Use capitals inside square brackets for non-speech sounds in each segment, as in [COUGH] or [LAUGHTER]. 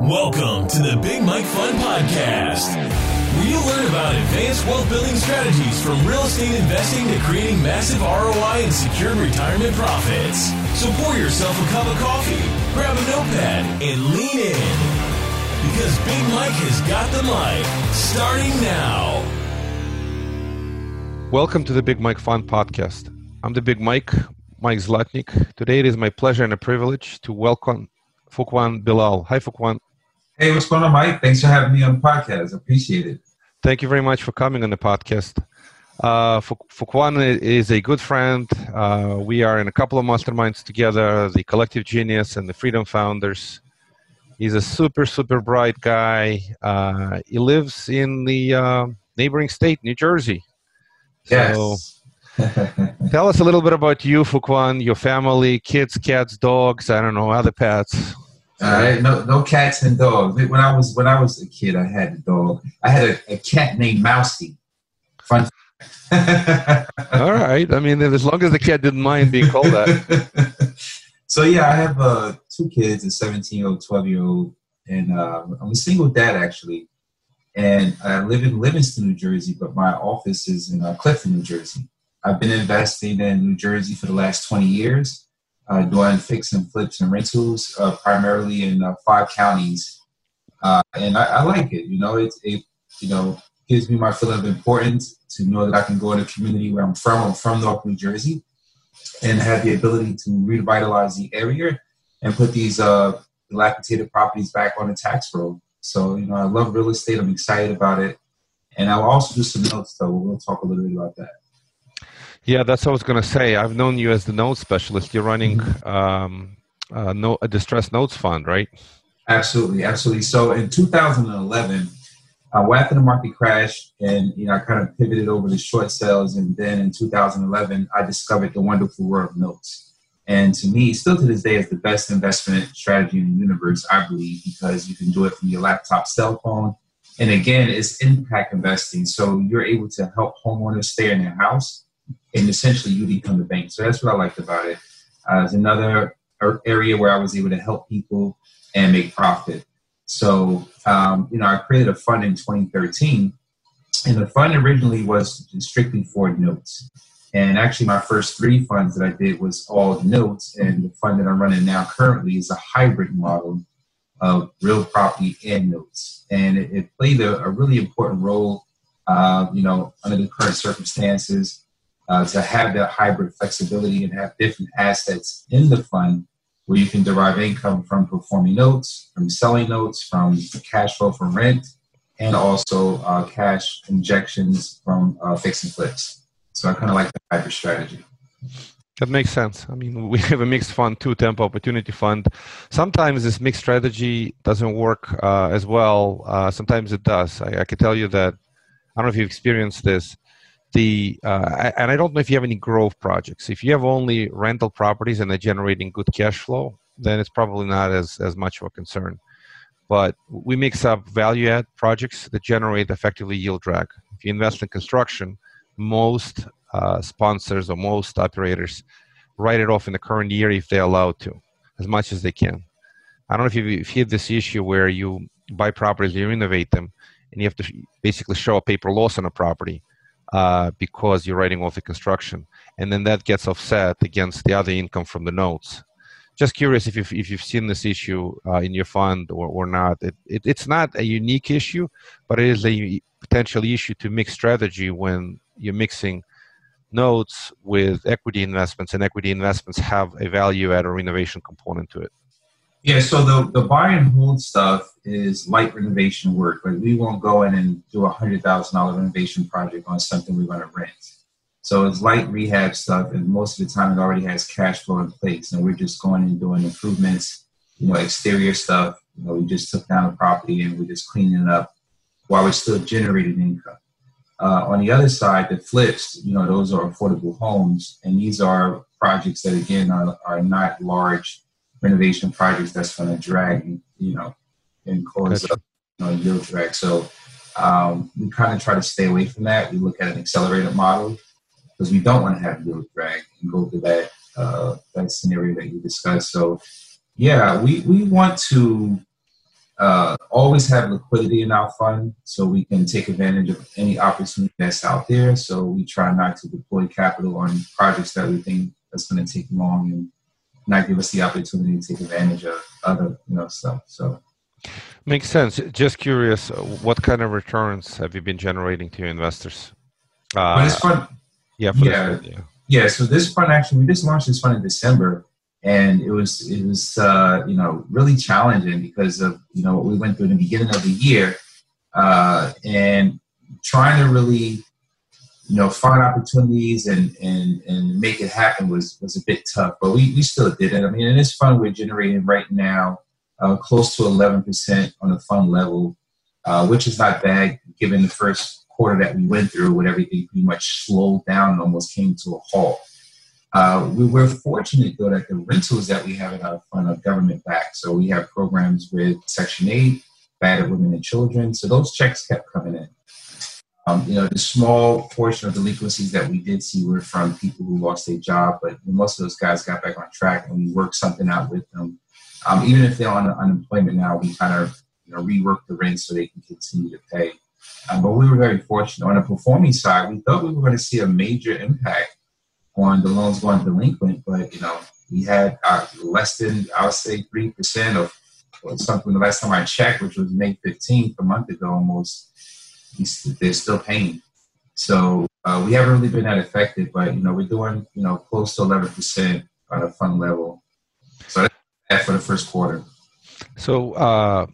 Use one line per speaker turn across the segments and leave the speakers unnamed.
Welcome to the Big Mike Fund Podcast, where you learn about advanced wealth building strategies from real estate investing to creating massive ROI and secure retirement profits. So pour yourself a cup of coffee, grab a notepad, and lean in. Because Big Mike has got the mic, starting now.
Welcome to the Big Mike Fund Podcast. I'm the Big Mike, Mike Zlotnik. Today it is my pleasure and a privilege to welcome Fuquan Bilal. Hi, Fuquan.
Hey, what's going on, Mike? Thanks for having me on the podcast. I appreciate it.
Thank you very much for coming on the podcast. Uh, Fuquan is a good friend. Uh, we are in a couple of masterminds together, the Collective Genius and the Freedom Founders. He's a super, super bright guy. Uh, he lives in the uh, neighboring state, New Jersey.
Yes.
So [LAUGHS] [LAUGHS] tell us a little bit about you, Fuquan, your family, kids, cats, dogs, I don't know, other pets.
All right, no, no cats and dogs. When I was when I was a kid, I had a dog. I had a, a cat named Mousy. Fun. [LAUGHS]
All right. I mean, as long as the cat didn't mind being called that. [LAUGHS]
so yeah, I have uh, two kids, a 17 year old, 12 year old, and uh, I'm a single dad actually. And I live in Livingston, New Jersey, but my office is in uh, Clifton, New Jersey. I've been investing in New Jersey for the last 20 years uh, doing fix and flips and rentals, uh, primarily in uh, five counties. Uh, and I, I, like it. You know, it, it you know gives me my feeling of importance to know that I can go in a community where I'm from. I'm from North New Jersey, and have the ability to revitalize the area and put these uh, dilapidated properties back on the tax roll. So you know, I love real estate. I'm excited about it, and I'll also do some notes. Though we'll talk a little bit about that.
Yeah, that's what I was going to say. I've known you as the note specialist. You're running mm-hmm. um, a, no, a distressed notes fund, right?
Absolutely, absolutely. So in 2011, uh, after the market crashed, and you know, I kind of pivoted over to short sales, and then in 2011, I discovered the wonderful world of notes. And to me, still to this day, is the best investment strategy in the universe. I believe because you can do it from your laptop, cell phone, and again, it's impact investing. So you're able to help homeowners stay in their house and essentially you become the bank. So that's what I liked about it. Uh, it's another area where I was able to help people and make profit. So, um, you know, I created a fund in 2013, and the fund originally was strictly for notes. And actually, my first three funds that I did was all notes, and the fund that I'm running now currently is a hybrid model of real property and notes. And it, it played a, a, really important role, uh, you know, under the current circumstances uh, to have that hybrid flexibility and have different assets in the fund where you can derive income from performing notes, from selling notes, from cash flow from rent, and also uh, cash injections from uh, fix and flips. So I kind of like the hybrid strategy.
That makes sense. I mean, we have a mixed fund too, Tempo Opportunity Fund. Sometimes this mixed strategy doesn't work uh, as well. Uh, sometimes it does. I, I, can tell you that. I don't know if you've experienced this the uh, and I don't know if you have any growth projects. If you have only rental properties and they're generating good cash flow, then it's probably not as as much of a concern. But we mix up value add projects that generate effectively yield drag. If you invest in construction, most uh, sponsors or most operators write it off in the current year if they're allowed to, as much as they can. I don't know if you if you have this issue where you buy properties, you renovate them, and you have to basically show a paper loss on a property uh, because you're writing off the construction, and then that gets offset against the other income from the notes. Just curious if you've, if you've seen this issue uh, in your fund or, or not. It, it, it's not a unique issue, but it is a potential issue to mix strategy when you're mixing notes with equity investments, and equity investments have a value add or renovation component to it.
Yeah, so the, the buy and hold stuff is light renovation work. Like we won't go in and do a hundred thousand dollar renovation project on something we're going to rent. So it's light rehab stuff, and most of the time it already has cash flow in place, and we're just going and doing improvements, you know, exterior stuff. You know, we just took down a property and we're just cleaning it up while we're still generating income. Uh, on the other side, the flips, you know, those are affordable homes, and these are projects that again are, are not large renovation projects that's going to drag, you know, and cause gotcha. you know, yield drag. So um, we kind of try to stay away from that. We look at an accelerated model because we don't want to have yield drag and go to that uh, that scenario that you discussed. So yeah, we, we want to uh, always have liquidity in our fund so we can take advantage of any opportunity that's out there. So we try not to deploy capital on projects that we think that's going to take long and not give us the opportunity to take advantage of other you know stuff. So
makes sense. Just curious, what kind of returns have you been generating to your investors?
Uh, this fund,
yeah,
yeah, yeah, yeah. So this fund actually, we just launched this fund in December and it was it was uh, you know really challenging because of you know what we went through in the beginning of the year uh, and trying to really you know find opportunities and and and make it happen was was a bit tough but we, we still did it i mean in this fund we're generating right now uh, close to 11% on the fund level uh, which is not bad given the first quarter that we went through when everything pretty much slowed down and almost came to a halt uh, we were fortunate though that the rentals that we have in our fund are government backed. So we have programs with Section 8, battered women and children. So those checks kept coming in. Um, you know, the small portion of delinquencies that we did see were from people who lost their job, but most of those guys got back on track and we worked something out with them. Um, even if they're on unemployment now, we kind of you know rework the rent so they can continue to pay. Um, but we were very fortunate. On the performing side, we thought we were going to see a major impact on the loans going delinquent, but you know, we had uh, less than I would say three percent of something. The last time I checked, which was May 15th, a month ago almost, they're still paying. So uh, we haven't really been that affected, but you know, we're doing you know close to 11 percent on a fund level. So that's for the first quarter.
So. Uh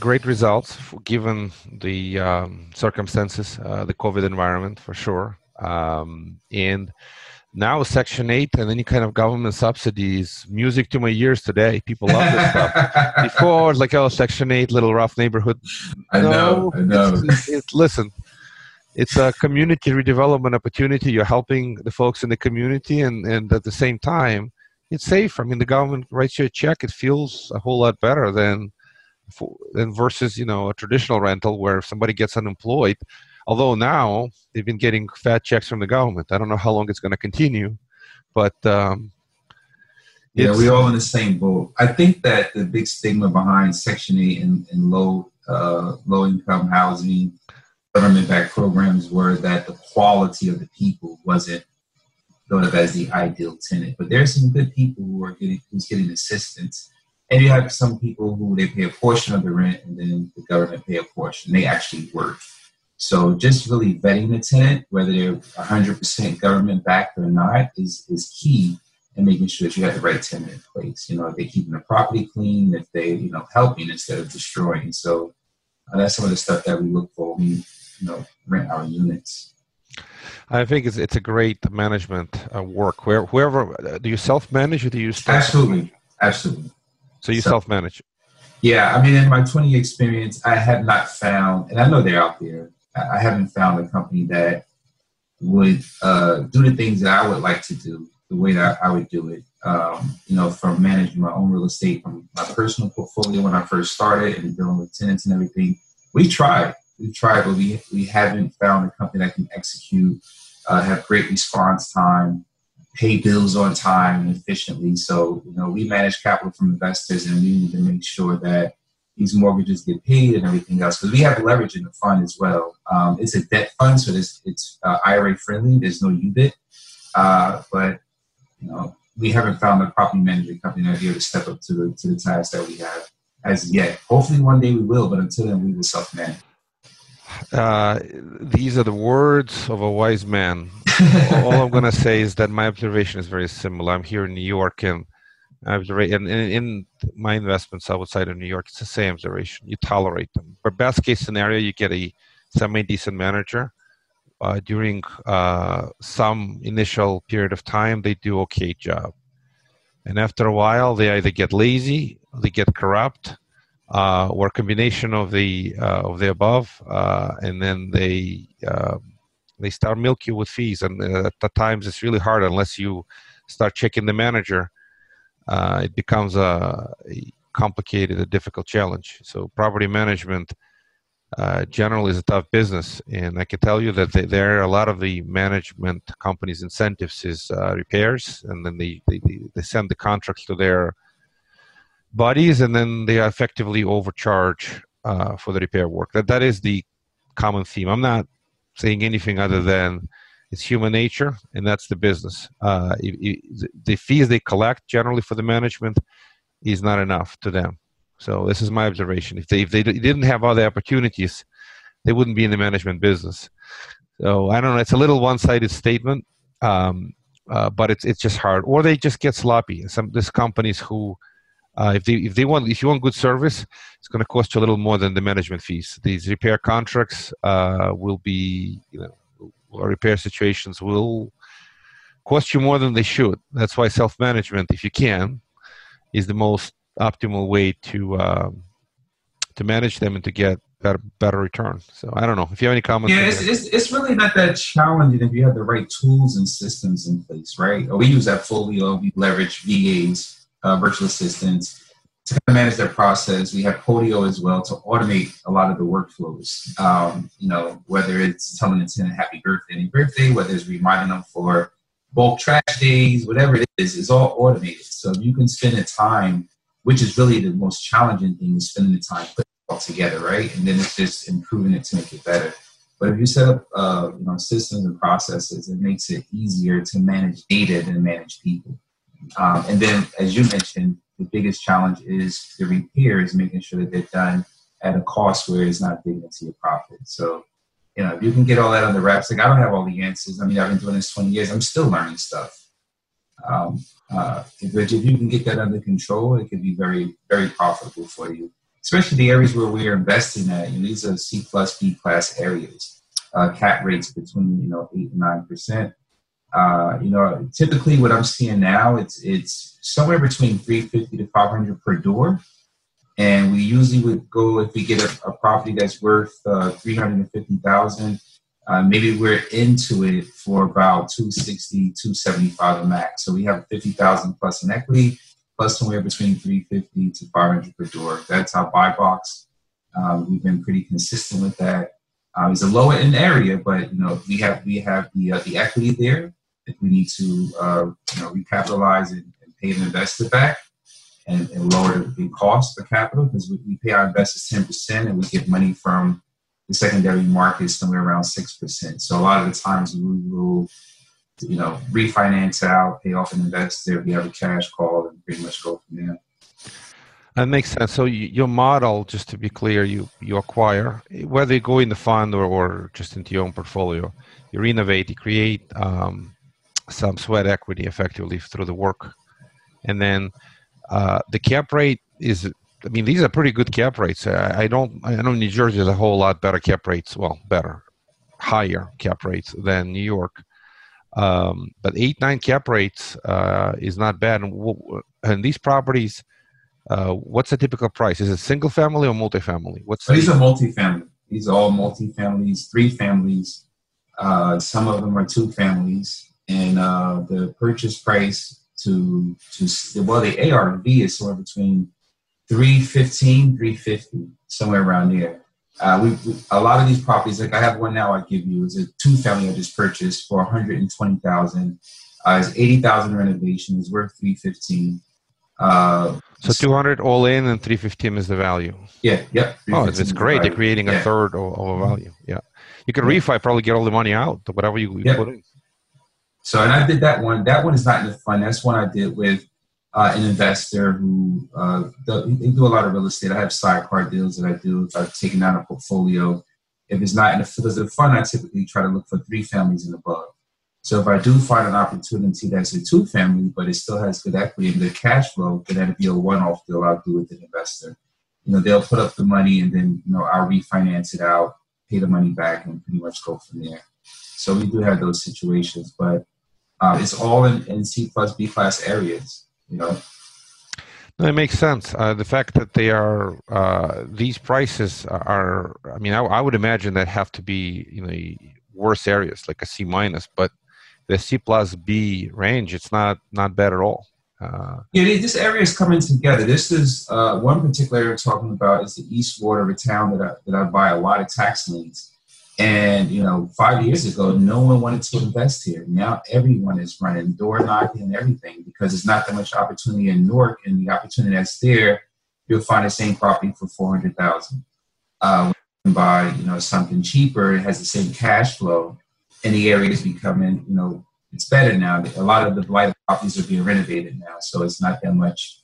great results given the um, circumstances, uh, the COVID environment for sure. Um, and now section 8 and any kind of government subsidies music to my ears today. People love this stuff. [LAUGHS] Before it's like oh section 8 little rough neighborhood.
I no, know i know.
it's, it's, listen it's a community redevelopment opportunity. You're helping the folks in the community and, and at the same time it's safe. I mean the government writes you a check it feels a whole lot better than than versus you know a traditional rental where somebody gets unemployed although now they've been getting fat checks from the government. I don't know how long it's going to continue, but um,
yeah, we're all in the same boat. I think that the big stigma behind Section 8 and, and low uh, low income housing government backed programs were that the quality of the people wasn't thought of as the ideal tenant. But there's some good people who are getting who's getting assistance. And you have some people who they pay a portion of the rent and then the government pay a portion. They actually work. So just really vetting the tenant, whether they're 100% government backed or not, is, is key in making sure that you have the right tenant in place. You know, if they're keeping the property clean, if they, you know, helping instead of destroying. So uh, that's some of the stuff that we look for when we, you know, rent our units.
I think it's it's a great management uh, work. Where whoever uh, do you self manage or do you
absolutely absolutely.
So you so, self manage.
Yeah, I mean, in my 20 experience, I have not found, and I know they're out there, I haven't found a company that would uh, do the things that I would like to do the way that I would do it. Um, you know, from managing my own real estate, from my personal portfolio when I first started, and dealing with tenants and everything. We tried, we tried, but we we haven't found a company that can execute, uh, have great response time, pay bills on time and efficiently. So you know, we manage capital from investors, and we need to make sure that these mortgages get paid and everything else because we have leverage in the fund as well. Um, it's a debt fund, so it's, it's uh, IRA friendly. There's no UBIT, uh, but you know we haven't found a property management company out here to step up to the to the task that we have as yet. Hopefully, one day we will, but until then, we will self manage.
Uh, these are the words of a wise man. [LAUGHS] All I'm going to say is that my observation is very similar. I'm here in New York, and observation. And in my investments outside of New York, it's the same observation. You tolerate them. For best case scenario, you get a semi decent manager. Uh, during uh, some initial period of time, they do okay job, and after a while, they either get lazy, they get corrupt, uh, or combination of the uh, of the above, uh, and then they uh, they start milk you with fees. And at times, it's really hard unless you start checking the manager uh, it becomes a, a, complicated, a difficult challenge. So property management uh, generally is a tough business, and I can tell you that they, there are a lot of the management companies' incentives is uh, repairs, and then they, they, they send the contracts to their bodies, and then they effectively overcharge uh, for the repair work. That that is the common theme. I'm not saying anything other than it's human nature, and that's the business. Uh, the fees they collect generally for the management is not enough to them. So this is my observation. If they if they didn't have other opportunities, they wouldn't be in the management business. So I don't know. It's a little one-sided statement, um, uh, but it's it's just hard. Or they just get sloppy. Some these companies who, uh, if they if they want if you want good service, it's going to cost you a little more than the management fees. These repair contracts uh, will be you know repair situations will cost you more than they should. That's why self-management, if you can, is the most optimal way to um, to manage them and to get better better return. So I don't know if you have any comments.
Yeah, it's, it's, it's, really not that challenging if you have the right tools and systems in place, right? We use AppFolio, we leverage VAs, uh, virtual assistants to kind of manage their process. We have Podio as well to automate a lot of the workflows. Um, you know, whether it's telling the tenant happy birthday, any birthday, whether it's reminding them for bulk trash days, whatever it is, it's all automated. So you can spend the time, which is really the most challenging thing, is spending the time putting it all together, right? And then it's just improving it to make it better. But if you set up, uh, you know, systems and processes, it makes it easier to manage data than manage people. Um, and then, as you mentioned, the biggest challenge is the repairs, making sure that they're done at a cost where it's not digging into your profit. So, you know, if you can get all that on the wraps, like I don't have all the answers. I mean, I've been doing this 20 years. I'm still learning stuff. Um, uh, if, if you can get that under control, it can be very, very profitable for you. Especially the areas where we are investing at. You know, these are C plus B class areas. Uh, cap rates between you know eight and nine percent. Uh, you know, typically what I'm seeing now, it's it's somewhere between 350 to 500 per door, and we usually would go if we get a, a property that's worth uh, 350,000. Uh, maybe we're into it for about 260, 275 a max. So we have 50,000 plus in equity, plus somewhere between 350 to 500 per door. That's our buy box. Um, we've been pretty consistent with that. Um, it's a lower end area, but you know we have we have the uh, the equity there if we need to uh, you know recapitalize and, and, pay the investor back and, and lower the cost of capital because we, we, pay our investors 10% and we get money from the secondary market somewhere around 6%. So a lot of the times we will you know refinance out, pay off an investor, we have a cash call and pretty much go from there.
That makes sense. So you, your model, just to be clear, you you acquire whether you go in the fund or, or just into your own portfolio, you renovate, you create um, some sweat equity effectively through the work. And then uh, the cap rate is, I mean, these are pretty good cap rates. I, I don't, I know New Jersey has a whole lot better cap rates. Well, better, higher cap rates than New York. Um, but eight, nine cap rates uh, is not bad. And, w- and these properties, uh, what's the typical price? Is it single family or multifamily? What's
these the- are multifamily. These are all multifamilies, three families. Uh, some of them are two families and uh, the purchase price to to well the ARV is somewhere between 315 350 somewhere around there. Uh, we, we, a lot of these properties like I have one now I give you. Is a two family I just purchased for 120,000 uh, it's 80,000 renovation. Is worth 315 uh,
so 200 all in and 315 is the value.
Yeah yep
oh it's great. They're creating yeah. a third of, of a value. Yeah. You can yeah. refi probably get all the money out whatever you, you put in
so, and I did that one. That one is not in the fund. That's one I did with uh, an investor who uh, do, they do a lot of real estate. I have sidecar deals that I do if I've taken out a portfolio. If it's not in the, the fund, I typically try to look for three families and above. So if I do find an opportunity that's a two family, but it still has good equity and good cash flow, then that'd be a one off deal I'll do with an investor. You know, they'll put up the money and then, you know, I'll refinance it out, pay the money back and pretty much go from there. So we do have those situations, but uh, it's all in, in C plus B class areas, you know.
That makes sense. Uh, the fact that they are uh, these prices are, I mean, I, I, would imagine that have to be you know worse areas like a C minus, but the C plus B range, it's not not bad at all.
Uh, yeah, this area is coming together. This is uh, one particular area we're talking about is the east ward of a town that I, that I buy a lot of tax liens And you know, five years ago, no one wanted to invest here. Now everyone is running door knocking and everything because there's not that much opportunity in Newark, and the opportunity that's there, you'll find the same property for four hundred thousand. Uh, buy you know something cheaper, it has the same cash flow, and the area is becoming you know it's better now. A lot of the blighted properties are being renovated now, so it's not that much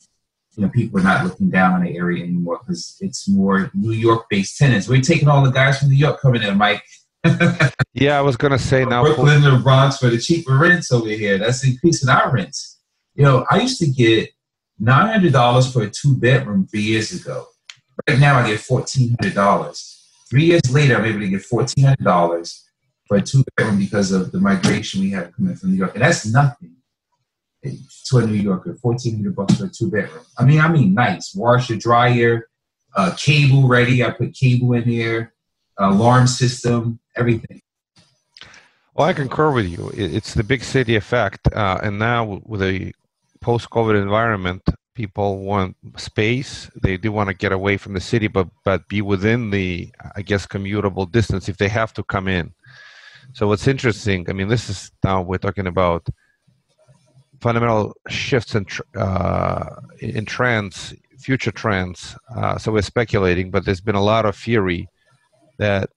you know, people are not looking down on the area anymore because it's more New York-based tenants. We're taking all the guys from New York coming in, Mike. [LAUGHS]
yeah, I was gonna say now
Brooklyn and the Bronx for the cheaper rents over here. That's increasing our rents. You know, I used to get nine hundred dollars for a two bedroom three years ago. Right now, I get fourteen hundred dollars. Three years later, I'm able to get fourteen hundred dollars for a two bedroom because of the migration we have coming from New York, and that's nothing to a New Yorker, fourteen hundred bucks for a two bedroom. I mean, I mean, nice washer, dryer, uh, cable ready. I put cable in here, alarm system, everything.
Well, I concur with you. It's the big city effect, uh, and now with a post-COVID environment, people want space. They do want to get away from the city, but but be within the, I guess, commutable distance if they have to come in. So what's interesting? I mean, this is now we're talking about fundamental shifts in uh, in trends, future trends. Uh, so we're speculating, but there's been a lot of theory that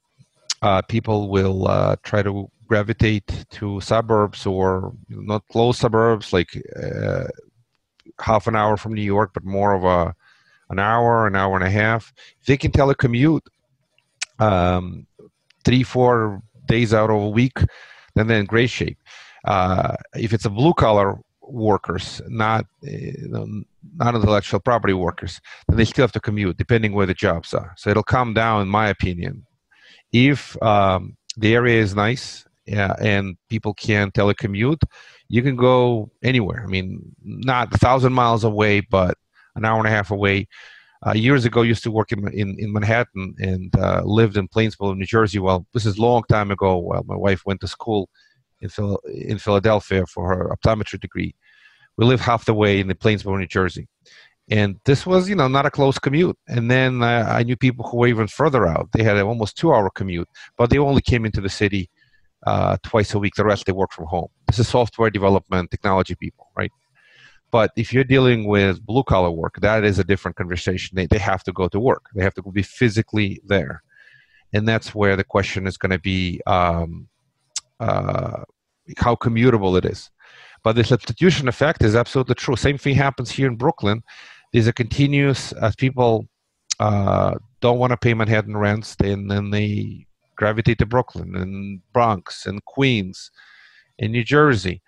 uh, people will uh, try to gravitate to suburbs or not close suburbs, like uh, half an hour from New York, but more of a an hour, an hour and a half. If they can telecommute um, three, four days out of a week, then they're in great shape. Uh, if it's a blue collar workers, not know, not intellectual property workers, then they still have to commute depending where the jobs are. So it'll come down, in my opinion, if um, the area is nice yeah, and people can telecommute, you can go anywhere. I mean, not a thousand miles away, but an hour and a half away. Uh, years ago, I used to work in in, in Manhattan and uh, lived in Plainsboro, New Jersey. Well, this is a long time ago. While my wife went to school in, Phil- in Philadelphia for her optometry degree. We live half the way in the Plainsboro, New Jersey. And this was, you know, not a close commute. And then I knew people who were even further out. They had an almost two-hour commute, but they only came into the city uh, twice a week. The rest they work from home. This is software development, technology people, right? But if you're dealing with blue collar work, that is a different conversation. They, they have to go to work. They have to be physically there, and that's where the question is going to be um, uh, how commutable it is. But the substitution effect is absolutely true. Same thing happens here in Brooklyn. There's a continuous as people uh, don't want to pay Manhattan rents, then then they gravitate to Brooklyn and Bronx and Queens and New Jersey.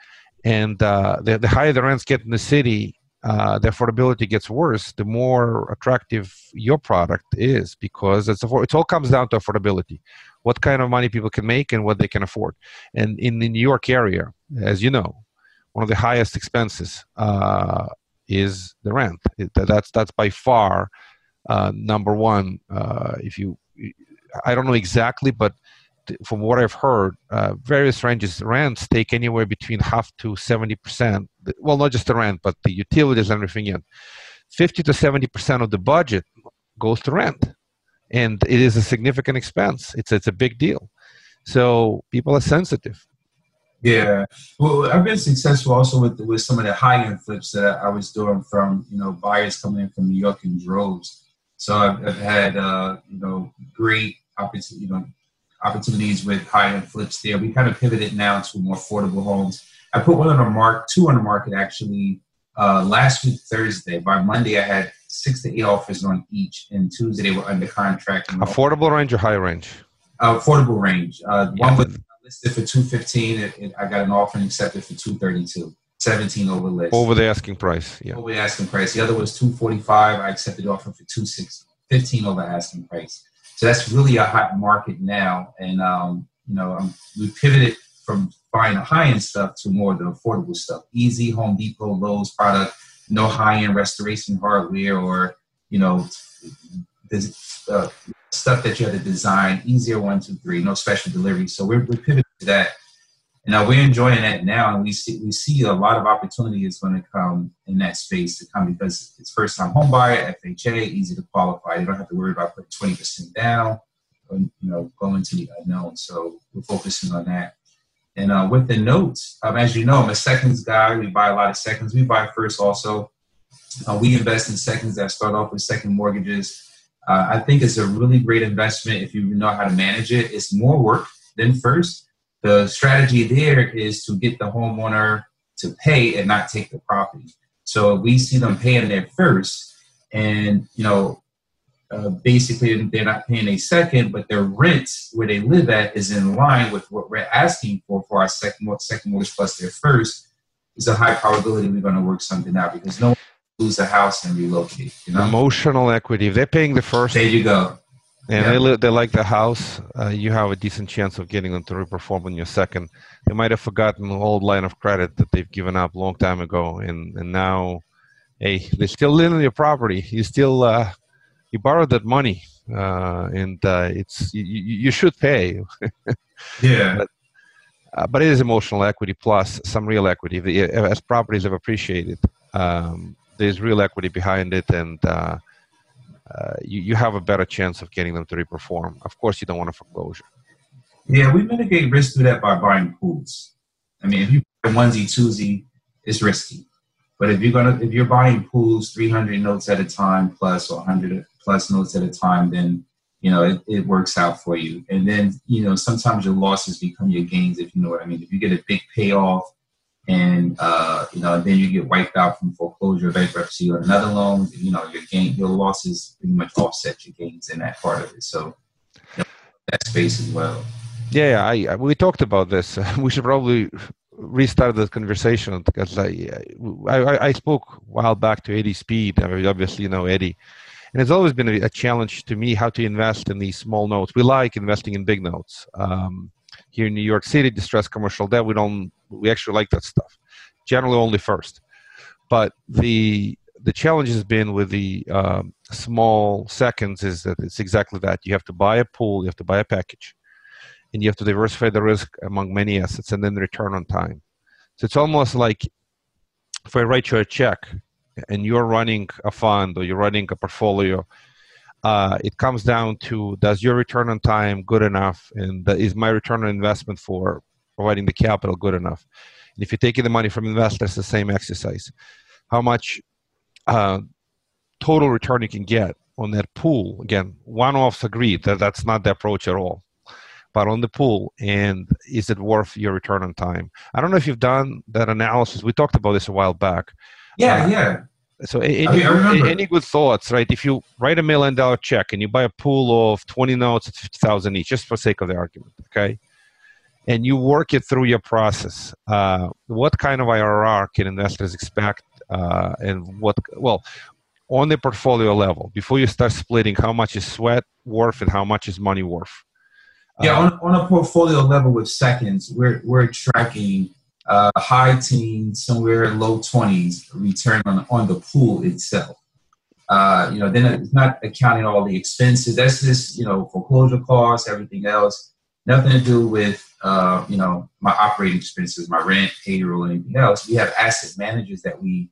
And uh, the, the higher the rents get in the city, uh, the affordability gets worse, the more attractive your product is because it's it all comes down to affordability what kind of money people can make and what they can afford. And in the New York area, as you know, one of the highest expenses uh, is the rent. It, that's that's by far uh, number one. Uh, if you, I don't know exactly, but from what I've heard, uh, various ranges rents take anywhere between half to seventy percent. Well, not just the rent, but the utilities and everything in. Fifty to seventy percent of the budget goes to rent and it is a significant expense. It's it's a big deal. So people are sensitive.
Yeah, well, I've been successful also with with some of the high end flips that I was doing from you know buyers coming in from New York in droves. So I've, I've had uh, you know great opportunity, you know opportunities with high end flips there. We kind of pivoted now to more affordable homes. I put one on the mark, two on the market actually uh, last week Thursday. By Monday, I had six to eight offers on each, and Tuesday they were under contract.
Affordable range or high range?
Uh, affordable range. Uh, yeah. One was listed for two fifteen. I got an offer and accepted for two thirty two. 17 over list.
Over the asking price. Yeah.
Over the asking price. The other was 245. I accepted the offer for 215 over asking price. So that's really a hot market now. And, um, you know, um, we pivoted from buying the high end stuff to more of the affordable stuff. Easy Home Depot, Lowe's product no high end restoration hardware or you know this, uh, stuff that you had to design easier one two three no special delivery so we're, we're pivoting to that and now we're enjoying that now and we see we see a lot of opportunity is going to come in that space to come because it's first time home buyer fha easy to qualify you don't have to worry about putting 20% down you know, go into the unknown. So we're focusing on that. And uh, with the notes, um, as you know, I'm a seconds guy. We buy a lot of seconds. We buy first also. Uh, we invest in seconds that start off with second mortgages. Uh, I think it's a really great investment if you know how to manage it. It's more work than first. The strategy there is to get the homeowner to pay and not take the property. So we see them paying there first, and you know, uh, basically they're not paying a second, but their rent where they live at is in line with what we're asking for for our second second mortgage plus their first. Is a high probability we're going to work something out because no lose a house and relocate. You know?
Emotional equity. If they're paying the first,
there you go.
And yeah. they li- they like the house. Uh, you have a decent chance of getting them to reperform on your second. They might have forgotten the old line of credit that they've given up a long time ago, and and now, hey, they still live on your property. You still uh, you borrowed that money, uh, and uh, it's you, you should pay. [LAUGHS]
yeah.
But, uh, but it is emotional equity plus some real equity. As properties have appreciated, um, there's real equity behind it, and uh, uh, you, you have a better chance of getting them to reperform. Of course, you don't want a foreclosure.
Yeah, we mitigate risk through that by buying pools. I mean, if you buy onesie twosie, it's risky. But if you're gonna if you're buying pools 300 notes at a time plus or 100 plus notes at a time, then you know it, it works out for you. And then you know sometimes your losses become your gains, if you know what I mean. If you get a big payoff and uh, you know then you get wiped out from foreclosure, bankruptcy, or another loan, you know your gain, your losses pretty much offset your gains in that part of it. So you know, that space as well.
Yeah, I, we talked about this. [LAUGHS] we should probably restart the conversation because I, I, I spoke a while back to Eddie Speed. I mean, obviously, you know Eddie, and it's always been a, a, challenge to me how to invest in these small notes. We like investing in big notes. Um, here in New York City, distressed commercial debt, we don't, we actually like that stuff. Generally, only first, but the the challenge has been with the um, small seconds is that it's exactly that. You have to buy a pool, you have to buy a package and you have to diversify the risk among many assets and then return on time. So it's almost like if I write you a check and you're running a fund or you're running a portfolio, uh, it comes down to does your return on time good enough and is my return on investment for providing the capital good enough? And if you're taking the money from investors, the same exercise. How much uh, total return you can get on that pool? Again, one-offs agreed that that's not the approach at all but on the pool and is it worth your return on time i don't know if you've done that analysis we talked about this a while back
yeah uh, yeah
so any, I mean, I any good thoughts right? If you write a million dollar check and you buy a pool of 20 notes at 50000 each just for sake of the argument okay? And you work it through your process uh, what kind of irr can investors expect uh, and what well on the portfolio level before you start splitting how much is sweat worth and how much is money worth.
Yeah, on, on a portfolio level with seconds, we're we're tracking uh, high teens, somewhere low twenties return on on the pool itself. Uh, you know, then it's not accounting all the expenses. That's just you know foreclosure costs, everything else. Nothing to do with uh, you know my operating expenses, my rent, payroll, anything else. We have asset managers that we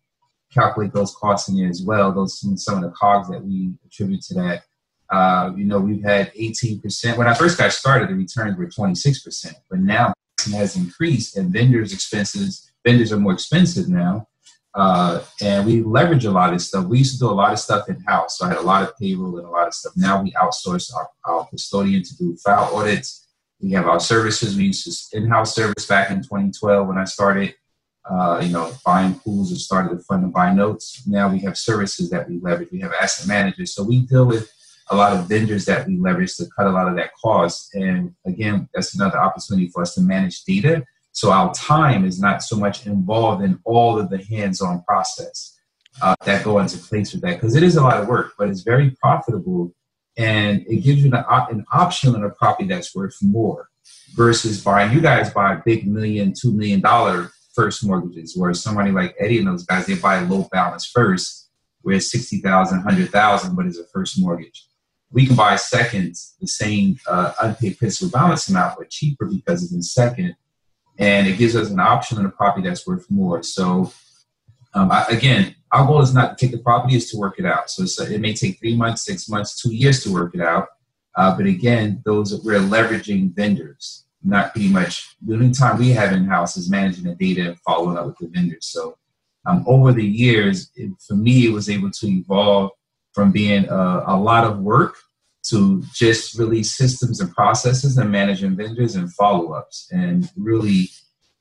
calculate those costs in there as well. Those some, some of the cogs that we attribute to that. Uh, you know, we've had 18%. When I first got started, the returns were 26%, but now has increased and vendors' expenses, vendors are more expensive now. Uh, and we leverage a lot of stuff. We used to do a lot of stuff in house. So I had a lot of payroll and a lot of stuff. Now we outsource our, our custodian to do file audits. We have our services. We used to in-house service back in 2012 when I started. Uh, you know, buying pools and started to fund and buy notes. Now we have services that we leverage. We have asset managers. So we deal with a lot of vendors that we leverage to cut a lot of that cost. And again, that's another opportunity for us to manage data. So our time is not so much involved in all of the hands-on process uh, that go into place with that because it is a lot of work, but it's very profitable and it gives you an, an option on a property that's worth more versus buying. You guys buy big million, two million dollar first mortgages, where somebody like Eddie and those guys they buy low balance first, where it's sixty thousand, hundred thousand, but it's a first mortgage we can buy a second the same uh, unpaid principal balance amount, but cheaper because it's in second, and it gives us an option on a property that's worth more. So, um, I, again, our goal is not to take the property; is to work it out. So it may take three months, six months, two years to work it out. Uh, but again, those we're leveraging vendors, not pretty much the only time we have in house is managing the data and following up with the vendors. So um, over the years, it, for me, it was able to evolve from being a, a lot of work to just really systems and processes and managing vendors and follow ups and really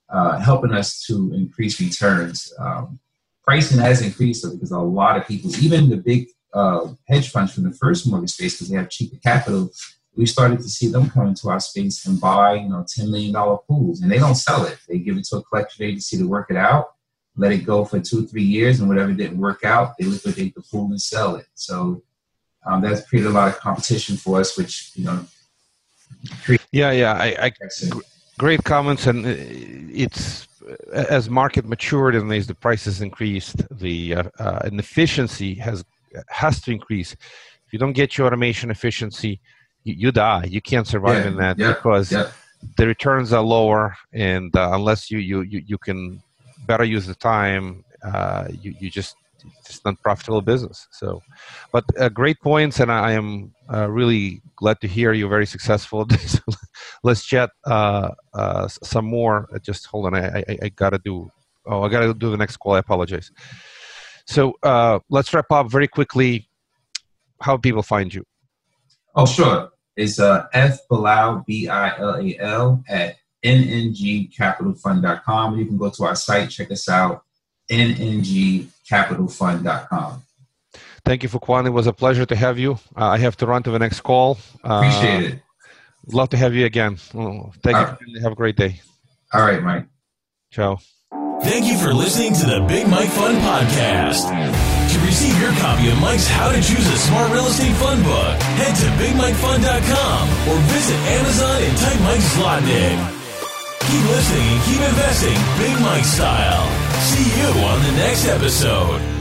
uh, helping us to increase returns. Um, pricing has increased because a lot of people, even the big uh, hedge funds from the first mortgage space, because they have cheaper capital, we started to see them come into our space and buy, you know, $10 million pools. And they don't sell it. They give it to a collection agency to work it out, let it go for two, three years, and whatever didn't work out, they liquidate the pool and sell it. So um, that's created a lot of competition for us, which, you know,
yeah, yeah, I, I great comments, and uh, it's as market matured and as the prices increased, the uh, uh, and efficiency has has to increase. If you don't get your automation efficiency, you, you die. You can't survive
yeah,
in that
yeah,
because
yeah.
the returns are lower, and uh, unless you, you you you can better use the time, uh, you you just it's not profitable business. So, but uh, great points, and I, I am uh, really glad to hear you're very successful. [LAUGHS] Let's chat uh, uh, some more. Uh, just hold on, I, I, I, gotta do. Oh, I gotta do the next call. I apologize. So let's wrap up very quickly. How people find you?
Oh, sure. It's uh, F Bilal B I L A L at nngcapitalfund.com. You can go to our site, check us out, nngcapitalfund.com.
Thank you, for Fuquan. It was a pleasure to have you. Uh, I have to run to the next call.
Appreciate it.
Love to have you again. Well, thank All you. Right. Have a great day.
All right, Mike.
Ciao.
Thank you for listening to the Big Mike Fund Podcast. To receive your copy of Mike's How to Choose a Smart Real Estate Fund book, head to BigMikeFund.com or visit Amazon and type Mike Zlotnik. Keep listening and keep investing Big Mike style. See you on the next episode.